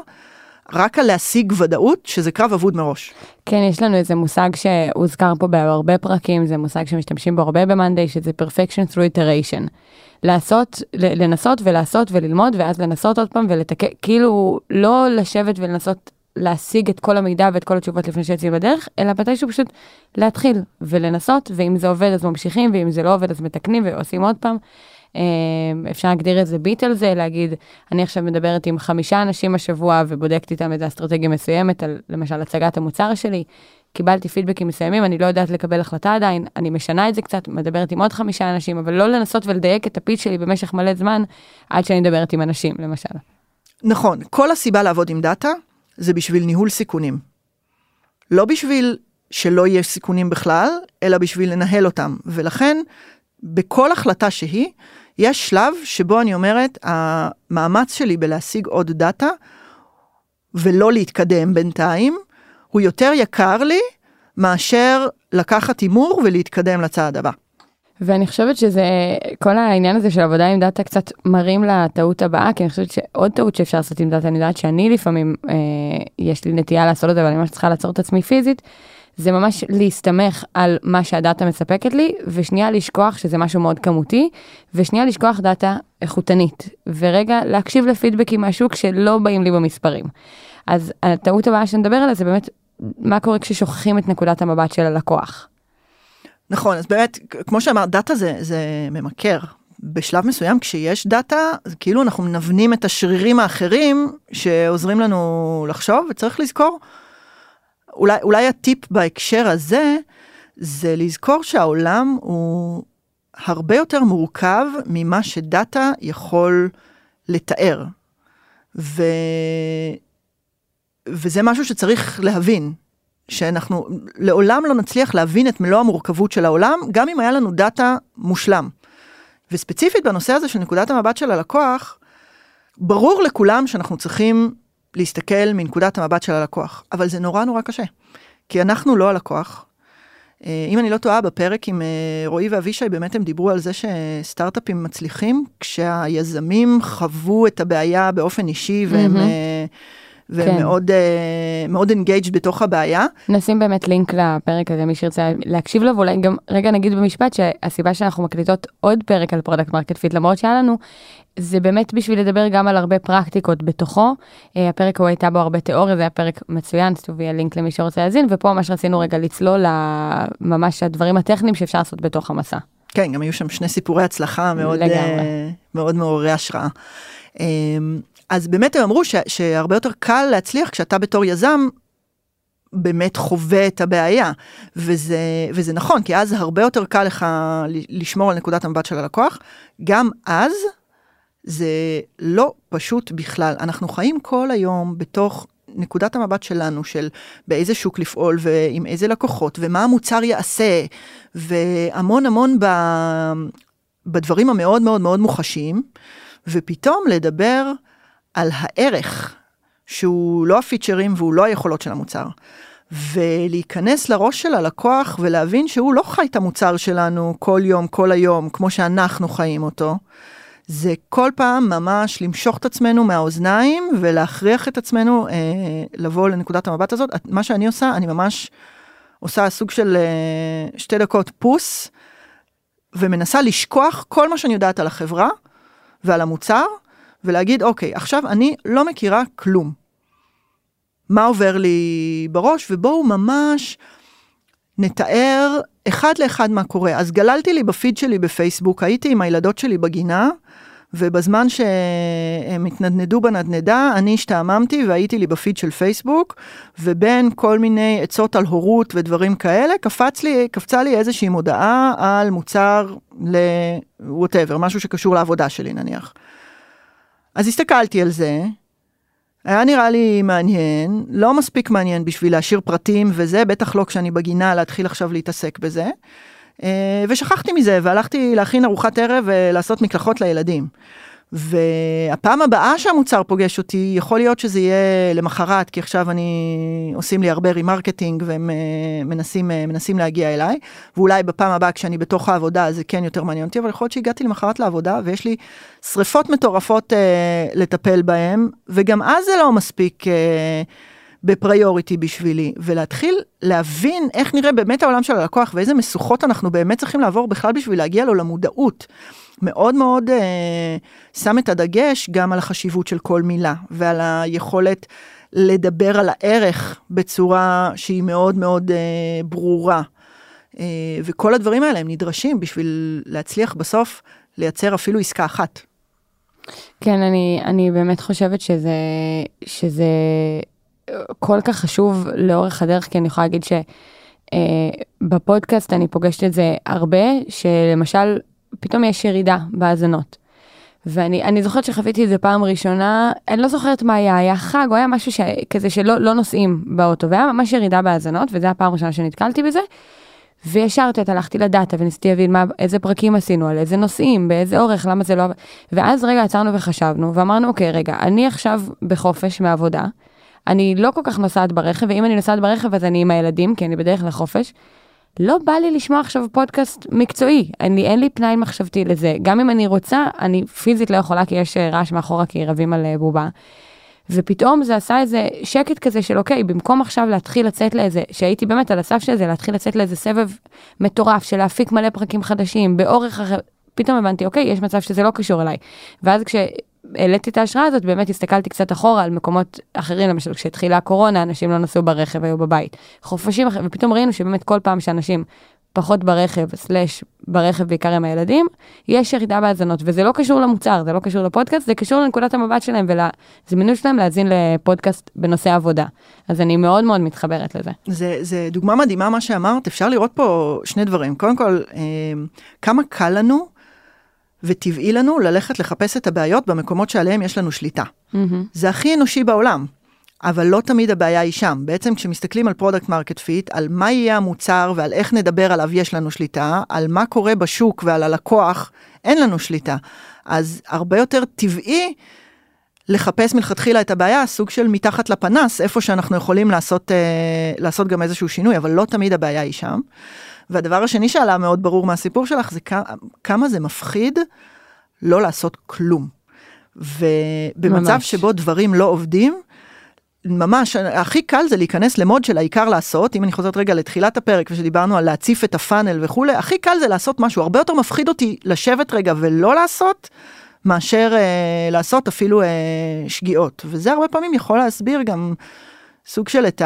רק על להשיג ודאות שזה קרב אבוד מראש. כן, יש לנו איזה מושג שהוזכר פה בהרבה פרקים, זה מושג שמשתמשים בו הרבה ב-Monday, שזה perfection through iteration. לעשות, לנסות ולעשות וללמוד, ואז לנסות עוד פעם ולתקן, כאילו לא לשבת ולנסות להשיג את כל המידע ואת כל התשובות לפני שיוצאים בדרך, אלא מתישהו פשוט להתחיל ולנסות, ואם זה עובד אז ממשיכים, ואם זה לא עובד אז מתקנים ועושים עוד פעם. אה, אפשר להגדיר איזה ביט על זה, להגיד, אני עכשיו מדברת עם חמישה אנשים השבוע ובודקת איתם איזה אסטרטגיה מסוימת על למשל הצגת המוצר שלי, קיבלתי פידבקים מסוימים, אני לא יודעת לקבל החלטה עדיין, אני משנה את זה קצת, מדברת עם עוד חמישה אנשים, אבל לא לנסות ולדייק את הפיץ שלי במשך מלא זמן, עד שאני מדברת עם אנשים, למשל. נכון, כל הסיבה לעבוד עם דאטה זה בשביל ניהול סיכונים. לא בשביל שלא יהיה סיכונים בכלל, אלא בשביל לנהל אותם. ולכן, בכל החלטה שהיא, יש שלב שבו אני אומרת, המאמץ שלי בלהשיג עוד דאטה, ולא להתקדם בינתיים, הוא יותר יקר לי מאשר לקחת הימור ולהתקדם לצעד הבא. ואני חושבת שזה, כל העניין הזה של עבודה עם דאטה קצת מרים לטעות הבאה, כי אני חושבת שעוד טעות שאפשר לעשות עם דאטה, אני יודעת שאני לפעמים, אה, יש לי נטייה לעשות את זה, אבל אני ממש צריכה לעצור את עצמי פיזית, זה ממש להסתמך על מה שהדאטה מספקת לי, ושנייה לשכוח שזה משהו מאוד כמותי, ושנייה לשכוח דאטה איכותנית, ורגע להקשיב לפידבקים מהשוק שלא באים לי במספרים. אז הטעות הבאה שנדבר עליה זה באמת מה קורה כששוכחים את נקודת המבט של הלקוח. נכון, אז באמת, כמו שאמרת, דאטה זה, זה ממכר. בשלב מסוים כשיש דאטה, זה כאילו אנחנו מנוונים את השרירים האחרים שעוזרים לנו לחשוב, וצריך לזכור, אולי, אולי הטיפ בהקשר הזה, זה לזכור שהעולם הוא הרבה יותר מורכב ממה שדאטה יכול לתאר. ו... וזה משהו שצריך להבין, שאנחנו לעולם לא נצליח להבין את מלוא המורכבות של העולם, גם אם היה לנו דאטה מושלם. וספציפית בנושא הזה של נקודת המבט של הלקוח, ברור לכולם שאנחנו צריכים להסתכל מנקודת המבט של הלקוח, אבל זה נורא נורא קשה, כי אנחנו לא הלקוח. אה, אם אני לא טועה, בפרק עם אה, רועי ואבישי, באמת הם דיברו על זה שסטארט-אפים מצליחים כשהיזמים חוו את הבעיה באופן אישי, והם... Mm-hmm. ומאוד כן. מאוד engaged בתוך הבעיה. נשים באמת לינק לפרק הזה, מי שירצה להקשיב לו, ואולי גם רגע נגיד במשפט שהסיבה שאנחנו מקליטות עוד פרק על product market fit, למרות שהיה לנו, זה באמת בשביל לדבר גם על הרבה פרקטיקות בתוכו. אה, הפרק הוא הייתה בו הרבה תיאוריה, זה היה פרק מצוין, סטובי הלינק למי שרוצה להאזין, ופה ממש רצינו רגע לצלול לממש הדברים הטכניים שאפשר לעשות בתוך המסע. כן, גם היו שם שני סיפורי הצלחה מאוד, אה, מאוד מעוררי השראה. Um, אז באמת הם אמרו ש, שהרבה יותר קל להצליח כשאתה בתור יזם באמת חווה את הבעיה. וזה, וזה נכון, כי אז הרבה יותר קל לך לשמור על נקודת המבט של הלקוח. גם אז זה לא פשוט בכלל. אנחנו חיים כל היום בתוך נקודת המבט שלנו, של באיזה שוק לפעול ועם איזה לקוחות, ומה המוצר יעשה, והמון המון ב, בדברים המאוד מאוד מאוד מוחשיים, ופתאום לדבר על הערך, שהוא לא הפיצ'רים והוא לא היכולות של המוצר. ולהיכנס לראש של הלקוח ולהבין שהוא לא חי את המוצר שלנו כל יום, כל היום, כמו שאנחנו חיים אותו. זה כל פעם ממש למשוך את עצמנו מהאוזניים ולהכריח את עצמנו אה, לבוא לנקודת המבט הזאת. מה שאני עושה, אני ממש עושה סוג של אה, שתי דקות פוס, ומנסה לשכוח כל מה שאני יודעת על החברה ועל המוצר, ולהגיד, אוקיי, עכשיו אני לא מכירה כלום. מה עובר לי בראש, ובואו ממש נתאר אחד לאחד מה קורה. אז גללתי לי בפיד שלי בפייסבוק, הייתי עם הילדות שלי בגינה, ובזמן שהם התנדנדו בנדנדה, אני השתעממתי והייתי לי בפיד של פייסבוק, ובין כל מיני עצות על הורות ודברים כאלה, קפץ לי, קפצה לי איזושהי מודעה על מוצר ל-whatever, משהו שקשור לעבודה שלי נניח. אז הסתכלתי על זה, היה נראה לי מעניין, לא מספיק מעניין בשביל להשאיר פרטים וזה, בטח לא כשאני בגינה להתחיל עכשיו להתעסק בזה. אה, ושכחתי מזה והלכתי להכין ארוחת ערב ולעשות מקלחות לילדים. והפעם הבאה שהמוצר פוגש אותי, יכול להיות שזה יהיה למחרת, כי עכשיו אני, עושים לי הרבה remarketing והם אה, מנסים, אה, מנסים להגיע אליי, ואולי בפעם הבאה כשאני בתוך העבודה זה כן יותר מעניין אותי, אבל יכול להיות שהגעתי למחרת לעבודה ויש לי שריפות מטורפות אה, לטפל בהם, וגם אז זה לא מספיק אה, בפריוריטי בשבילי, ולהתחיל להבין איך נראה באמת העולם של הלקוח ואיזה משוכות אנחנו באמת צריכים לעבור בכלל בשביל להגיע לו למודעות. מאוד מאוד אה, שם את הדגש גם על החשיבות של כל מילה ועל היכולת לדבר על הערך בצורה שהיא מאוד מאוד אה, ברורה. אה, וכל הדברים האלה הם נדרשים בשביל להצליח בסוף לייצר אפילו עסקה אחת. כן, אני, אני באמת חושבת שזה, שזה כל כך חשוב לאורך הדרך, כי אני יכולה להגיד שבפודקאסט אני פוגשת את זה הרבה, שלמשל פתאום יש ירידה בהאזנות. ואני זוכרת שחוויתי את זה פעם ראשונה, אני לא זוכרת מה היה, היה חג או היה משהו ש, כזה שלא לא נוסעים באוטו, והיה ממש ירידה בהאזנות, וזו הפעם הראשונה שנתקלתי בזה. וישר את הלכתי לדאטה וניסיתי להבין מה, איזה פרקים עשינו, על איזה נושאים, באיזה אורך, למה זה לא... ואז רגע עצרנו וחשבנו, ואמרנו, אוקיי, רגע, אני עכשיו בחופש מעבודה, אני לא כל כך נוסעת ברכב, ואם אני נוסעת ברכב אז אני עם הילדים, כי אני בדרך לחופש. לא בא לי לשמוע עכשיו פודקאסט מקצועי, אני, אין לי פנאי מחשבתי לזה. גם אם אני רוצה, אני פיזית לא יכולה כי יש אה, רעש מאחורה כי רבים על אה, בובה. ופתאום זה עשה איזה שקט כזה של אוקיי, במקום עכשיו להתחיל לצאת לאיזה, שהייתי באמת על הסף של זה, להתחיל לצאת לאיזה סבב מטורף של להפיק מלא פרקים חדשים, באורך אחר, פתאום הבנתי, אוקיי, יש מצב שזה לא קשור אליי. ואז כש... העליתי את ההשראה הזאת, באמת הסתכלתי קצת אחורה על מקומות אחרים, למשל כשהתחילה הקורונה, אנשים לא נסעו ברכב, היו בבית. חופשים אחרים, ופתאום ראינו שבאמת כל פעם שאנשים פחות ברכב, סלאש ברכב בעיקר עם הילדים, יש ירידה בהאזנות, וזה לא קשור למוצר, זה לא קשור לפודקאסט, זה קשור לנקודת המבט שלהם ולזמינות שלהם להאזין לפודקאסט בנושא עבודה. אז אני מאוד מאוד מתחברת לזה. זה, זה דוגמה מדהימה מה שאמרת, אפשר לראות פה שני דברים. קודם כל, אה, כמה קל לנו וטבעי לנו ללכת לחפש את הבעיות במקומות שעליהם יש לנו שליטה. Mm-hmm. זה הכי אנושי בעולם, אבל לא תמיד הבעיה היא שם. בעצם כשמסתכלים על product market fit, על מה יהיה המוצר ועל איך נדבר עליו יש לנו שליטה, על מה קורה בשוק ועל הלקוח אין לנו שליטה. אז הרבה יותר טבעי לחפש מלכתחילה את הבעיה, סוג של מתחת לפנס, איפה שאנחנו יכולים לעשות, אה, לעשות גם איזשהו שינוי, אבל לא תמיד הבעיה היא שם. והדבר השני שעלה מאוד ברור מהסיפור שלך זה כמה זה מפחיד לא לעשות כלום. ובמצב ממש. שבו דברים לא עובדים, ממש הכי קל זה להיכנס למוד של העיקר לעשות אם אני חוזרת רגע לתחילת הפרק ושדיברנו על להציף את הפאנל וכולי הכי קל זה לעשות משהו הרבה יותר מפחיד אותי לשבת רגע ולא לעשות מאשר אה, לעשות אפילו אה, שגיאות וזה הרבה פעמים יכול להסביר גם סוג של את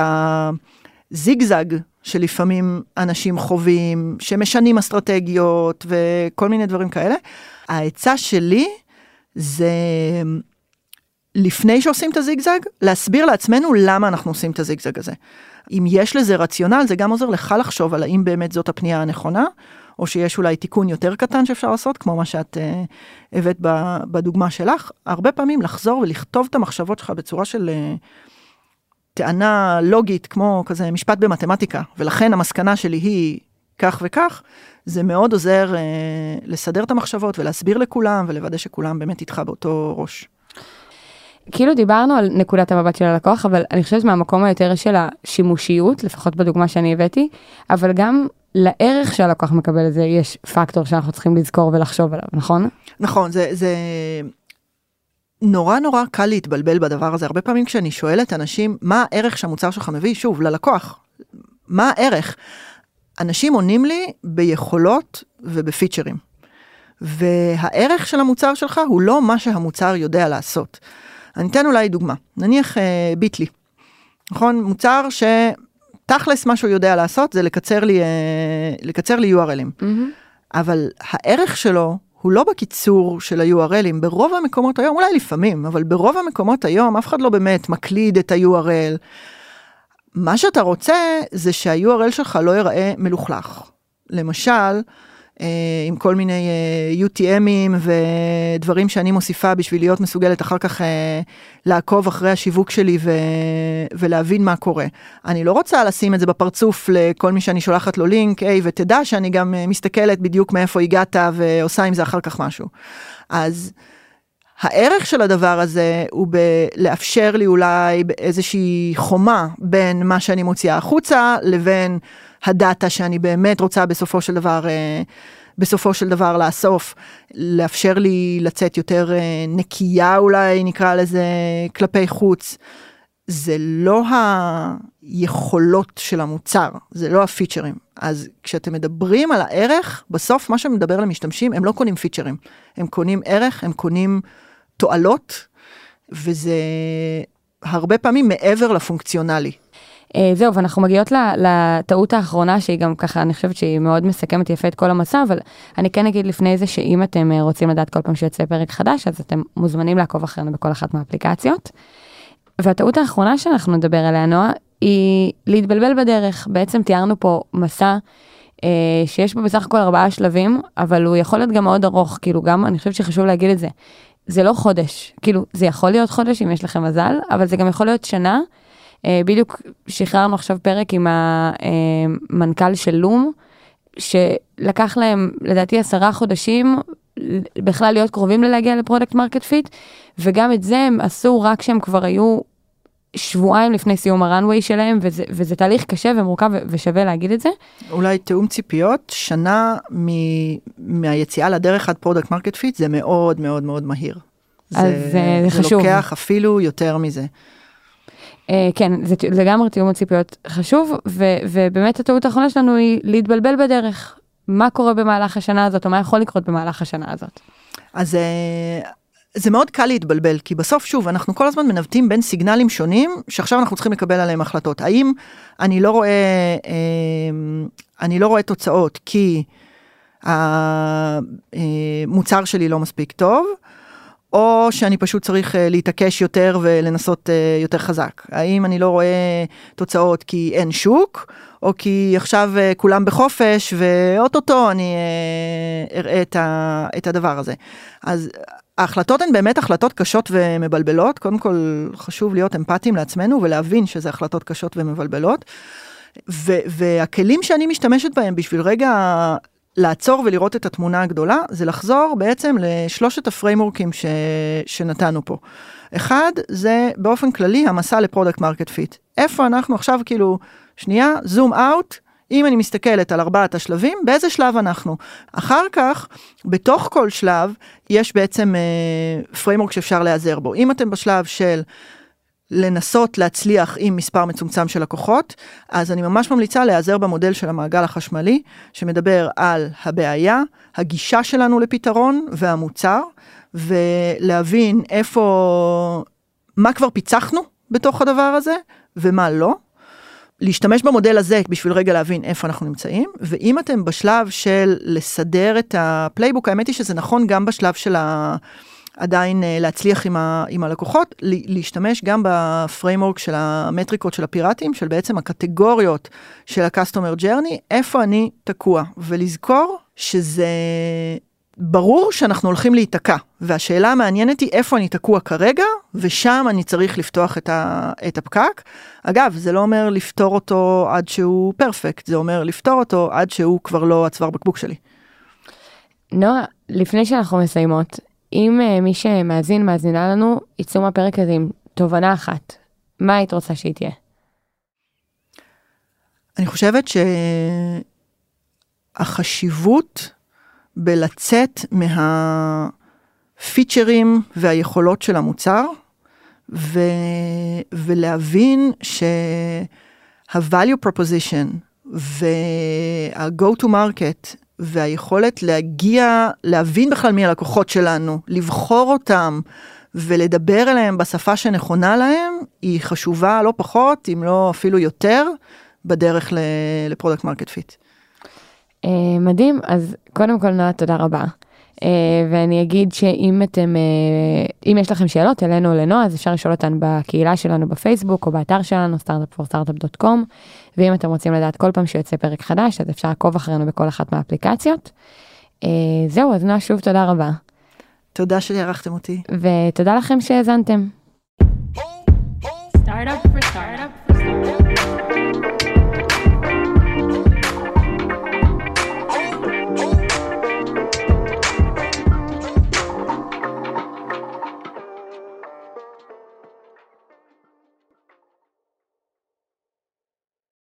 הזיגזג שלפעמים אנשים חווים, שמשנים אסטרטגיות וכל מיני דברים כאלה. העצה שלי זה לפני שעושים את הזיגזג, להסביר לעצמנו למה אנחנו עושים את הזיגזג הזה. אם יש לזה רציונל, זה גם עוזר לך לחשוב על האם באמת זאת הפנייה הנכונה, או שיש אולי תיקון יותר קטן שאפשר לעשות, כמו מה שאת uh, הבאת בדוגמה שלך. הרבה פעמים לחזור ולכתוב את המחשבות שלך בצורה של... Uh, טענה לוגית כמו כזה משפט במתמטיקה, ולכן המסקנה שלי היא כך וכך, זה מאוד עוזר אה, לסדר את המחשבות ולהסביר לכולם ולוודא שכולם באמת איתך באותו ראש. כאילו דיברנו על נקודת המבט של הלקוח, אבל אני חושבת מהמקום היותר של השימושיות, לפחות בדוגמה שאני הבאתי, אבל גם לערך שהלקוח מקבל את זה, יש פקטור שאנחנו צריכים לזכור ולחשוב עליו, נכון? נכון, זה, זה נורא נורא קל להתבלבל בדבר הזה. הרבה פעמים כשאני שואלת אנשים, מה הערך שהמוצר שלך מביא, שוב, ללקוח, מה הערך? אנשים עונים לי ביכולות ובפיצ'רים. והערך של המוצר שלך הוא לא מה שהמוצר יודע לעשות. אני אתן אולי דוגמה, נניח אה, ביטלי, נכון? מוצר שתכלס מה שהוא יודע לעשות זה לקצר לי, אה, לקצר לי URLים. Mm-hmm. אבל הערך שלו הוא לא בקיצור של ה-URLים, ברוב המקומות היום, אולי לפעמים, אבל ברוב המקומות היום אף אחד לא באמת מקליד את ה-URL. מה שאתה רוצה זה שה-URL שלך לא ייראה מלוכלך. למשל, עם כל מיני אה, UTMים ודברים שאני מוסיפה בשביל להיות מסוגלת אחר כך אה, לעקוב אחרי השיווק שלי ו... ולהבין מה קורה. אני לא רוצה לשים את זה בפרצוף לכל מי שאני שולחת לו לינק, היי, ותדע שאני גם מסתכלת בדיוק מאיפה הגעת ועושה עם זה אחר כך משהו. אז הערך של הדבר הזה הוא בלאפשר לי אולי איזושהי חומה בין מה שאני מוציאה החוצה לבין הדאטה שאני באמת רוצה בסופו של דבר, אה, בסופו של דבר לאסוף, לאפשר לי לצאת יותר אה, נקייה אולי נקרא לזה כלפי חוץ. זה לא היכולות של המוצר, זה לא הפיצ'רים. אז כשאתם מדברים על הערך, בסוף מה שמדבר למשתמשים, הם לא קונים פיצ'רים, הם קונים ערך, הם קונים תועלות, וזה הרבה פעמים מעבר לפונקציונלי. אה, זהו, ואנחנו מגיעות לטעות האחרונה, שהיא גם ככה, אני חושבת שהיא מאוד מסכמת יפה את כל המסע, אבל אני כן אגיד לפני זה שאם אתם אה, רוצים לדעת כל פעם שיוצא פרק חדש, אז אתם מוזמנים לעקוב אחרינו בכל אחת מהאפליקציות. והטעות האחרונה שאנחנו נדבר עליה, נועה, היא להתבלבל בדרך. בעצם תיארנו פה מסע אה, שיש בו בסך הכל ארבעה שלבים, אבל הוא יכול להיות גם מאוד ארוך, כאילו גם, אני חושבת שחשוב להגיד את זה. זה לא חודש, כאילו, זה יכול להיות חודש אם יש לכם מזל, אבל זה גם יכול להיות שנה. אה, בדיוק שחררנו עכשיו פרק עם המנכ"ל של לום, שלקח להם לדעתי עשרה חודשים בכלל להיות קרובים ללהגיע ל product market fit, וגם את זה הם עשו רק כשהם כבר היו שבועיים לפני סיום ה runway שלהם, וזה, וזה תהליך קשה ומורכב ושווה להגיד את זה. אולי תיאום ציפיות, שנה מ, מהיציאה לדרך עד product market fit זה מאוד מאוד מאוד מהיר. אז זה, זה, זה חשוב. זה לוקח אפילו יותר מזה. Uh, כן, זה לגמרי תיאום הציפיות חשוב, ו, ובאמת הטעות האחרונה שלנו היא להתבלבל בדרך. מה קורה במהלך השנה הזאת, או מה יכול לקרות במהלך השנה הזאת. אז uh, זה מאוד קל להתבלבל, כי בסוף, שוב, אנחנו כל הזמן מנווטים בין סיגנלים שונים, שעכשיו אנחנו צריכים לקבל עליהם החלטות. האם אני לא רואה, uh, אני לא רואה תוצאות כי המוצר שלי לא מספיק טוב, או שאני פשוט צריך אה, להתעקש יותר ולנסות אה, יותר חזק. האם אני לא רואה תוצאות כי אין שוק, או כי עכשיו אה, כולם בחופש ואו-טו-טו אני אראה את, הדבר הזה. אז ההחלטות הן באמת החלטות קשות ומבלבלות. קודם כל חשוב להיות אמפתיים לעצמנו ולהבין שזה החלטות קשות ומבלבלות. והכלים שאני משתמשת בהם בשביל רגע לעצור ולראות את התמונה הגדולה, זה לחזור בעצם לשלושת הפריימורקים ש... שנתנו פה. אחד, זה באופן כללי המסע ל product market fit. איפה אנחנו עכשיו כאילו, שנייה, zoom out, אם אני מסתכלת על ארבעת השלבים, באיזה שלב אנחנו? אחר כך, בתוך כל שלב, יש בעצם framework uh, שאפשר להיעזר בו. אם אתם בשלב של לנסות להצליח עם מספר מצומצם של לקוחות, אז אני ממש ממליצה להיעזר במודל של המעגל החשמלי, שמדבר על הבעיה, הגישה שלנו לפתרון והמוצר, ולהבין איפה, מה כבר פיצחנו בתוך הדבר הזה ומה לא. להשתמש במודל הזה בשביל רגע להבין איפה אנחנו נמצאים, ואם אתם בשלב של לסדר את ה playbook, האמת היא שזה נכון גם בשלב של ה... עדיין אה, להצליח עם, ה, עם הלקוחות, להשתמש גם ב framework של המטריקות של הפיראטים, של בעצם הקטגוריות של ה-customer journey, איפה אני תקוע, ולזכור שזה ברור שאנחנו הולכים להיתקע, והשאלה המעניינת היא איפה אני תקוע כרגע, ושם אני צריך לפתוח את, ה, את הפקק. אגב, זה לא אומר לפתור אותו עד שהוא פרפקט, זה אומר לפתור אותו עד שהוא כבר לא הצוואר בקבוק שלי. נועה, לפני שאנחנו מסיימות, אם uh, מי שמאזין, מאזינה לנו, יצאו מהפרק הזה עם תובנה אחת, מה היית רוצה שהיא תהיה? אני חושבת שהחשיבות בלצאת מהפיצ'רים והיכולות של המוצר, ו... ולהבין ה-value proposition וה-go to market והיכולת להגיע, להבין בכלל מי הלקוחות שלנו, לבחור אותם ולדבר אליהם בשפה שנכונה להם, היא חשובה לא פחות, אם לא אפילו יותר, בדרך ל product market fit. מדהים, אז קודם כל נועה, תודה רבה. Uh, ואני אגיד שאם אתם, uh, אם יש לכם שאלות אלינו או לנועה, אז אפשר לשאול אותן בקהילה שלנו בפייסבוק או באתר שלנו, startup4startup.com, ואם אתם רוצים לדעת כל פעם שיוצא פרק חדש, אז אפשר לעקוב אחרינו בכל אחת מהאפליקציות. Uh, זהו, אז נועה, שוב תודה רבה. תודה שאירחתם אותי. ותודה לכם שהאזנתם. Startup for startup.